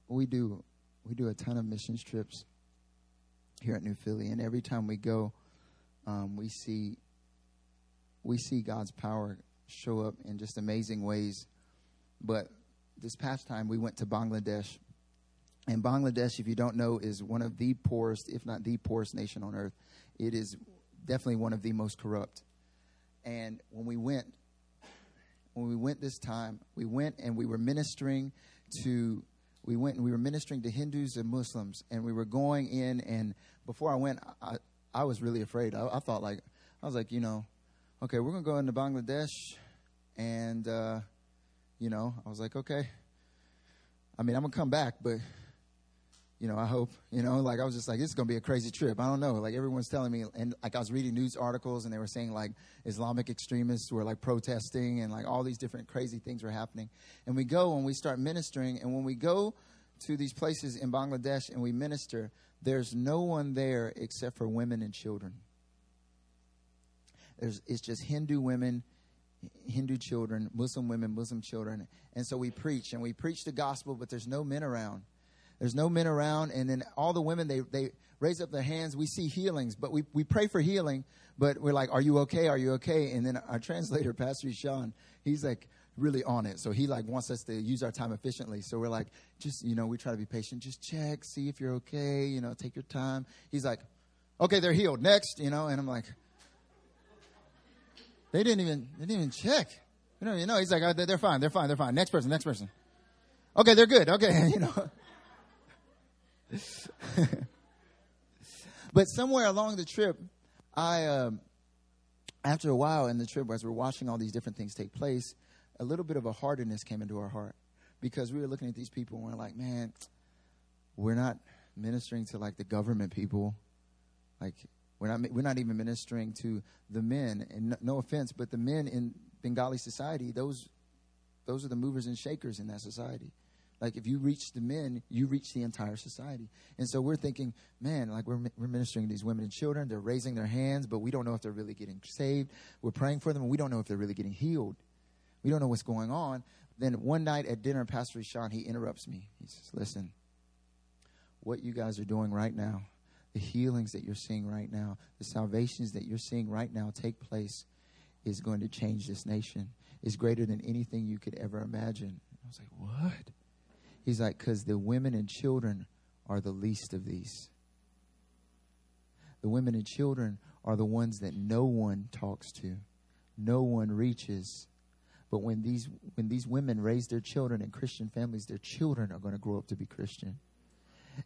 we do we do a ton of missions trips here at New Philly, and every time we go, um, we see we see God's power show up in just amazing ways. But this past time we went to Bangladesh. And Bangladesh, if you don't know, is one of the poorest, if not the poorest nation on earth. It is definitely one of the most corrupt. And when we went, when we went this time, we went and we were ministering to we went and we were ministering to Hindus and Muslims, and we were going in. And before I went, I was really afraid. I, I thought like I was like, you know, okay, we're gonna go into Bangladesh, and uh, you know, I was like, okay. I mean, I'm gonna come back, but you know, I hope, you know, like I was just like, this is going to be a crazy trip. I don't know. Like everyone's telling me, and like I was reading news articles and they were saying like Islamic extremists were like protesting and like all these different crazy things were happening. And we go and we start ministering. And when we go to these places in Bangladesh and we minister, there's no one there except for women and children. There's, it's just Hindu women, Hindu children, Muslim women, Muslim children. And so we preach and we preach the gospel, but there's no men around. There's no men around, and then all the women they they raise up their hands. We see healings, but we we pray for healing, but we're like, "Are you okay? Are you okay?" And then our translator, Pastor Sean, he's like really on it. So he like wants us to use our time efficiently. So we're like, just you know, we try to be patient. Just check, see if you're okay. You know, take your time. He's like, "Okay, they're healed. Next." You know, and I'm like, they didn't even they didn't even check. You know, you know. He's like, oh, "They're fine. They're fine. They're fine. Next person. Next person." Okay, they're good. Okay, you know. but somewhere along the trip, I, um, after a while in the trip, as we're watching all these different things take place, a little bit of a hardness came into our heart because we were looking at these people and we're like, man, we're not ministering to like the government people. Like, we're not, we're not even ministering to the men. And no, no offense, but the men in Bengali society, those, those are the movers and shakers in that society. Like if you reach the men, you reach the entire society. And so we're thinking, man, like we're, we're ministering to these women and children. They're raising their hands, but we don't know if they're really getting saved. We're praying for them, and we don't know if they're really getting healed. We don't know what's going on. Then one night at dinner, Pastor Sean, he interrupts me. He says, listen, what you guys are doing right now, the healings that you're seeing right now, the salvations that you're seeing right now take place is going to change this nation. Is greater than anything you could ever imagine. I was like, what? He's like, because the women and children are the least of these. The women and children are the ones that no one talks to, no one reaches. But when these when these women raise their children in Christian families, their children are going to grow up to be Christian.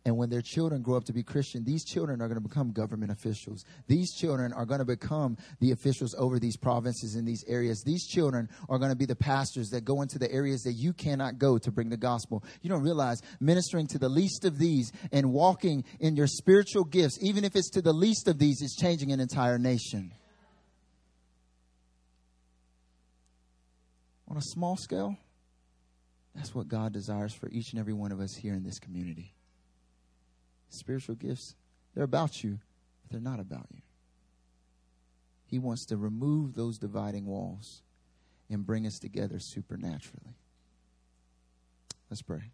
And when their children grow up to be Christian, these children are going to become government officials. These children are going to become the officials over these provinces in these areas. These children are going to be the pastors that go into the areas that you cannot go to bring the gospel. You don't realize ministering to the least of these and walking in your spiritual gifts, even if it's to the least of these, is changing an entire nation. On a small scale, that's what God desires for each and every one of us here in this community spiritual gifts, they're about you, but they're not about you. He wants to remove those dividing walls and bring us together supernaturally. Let's pray.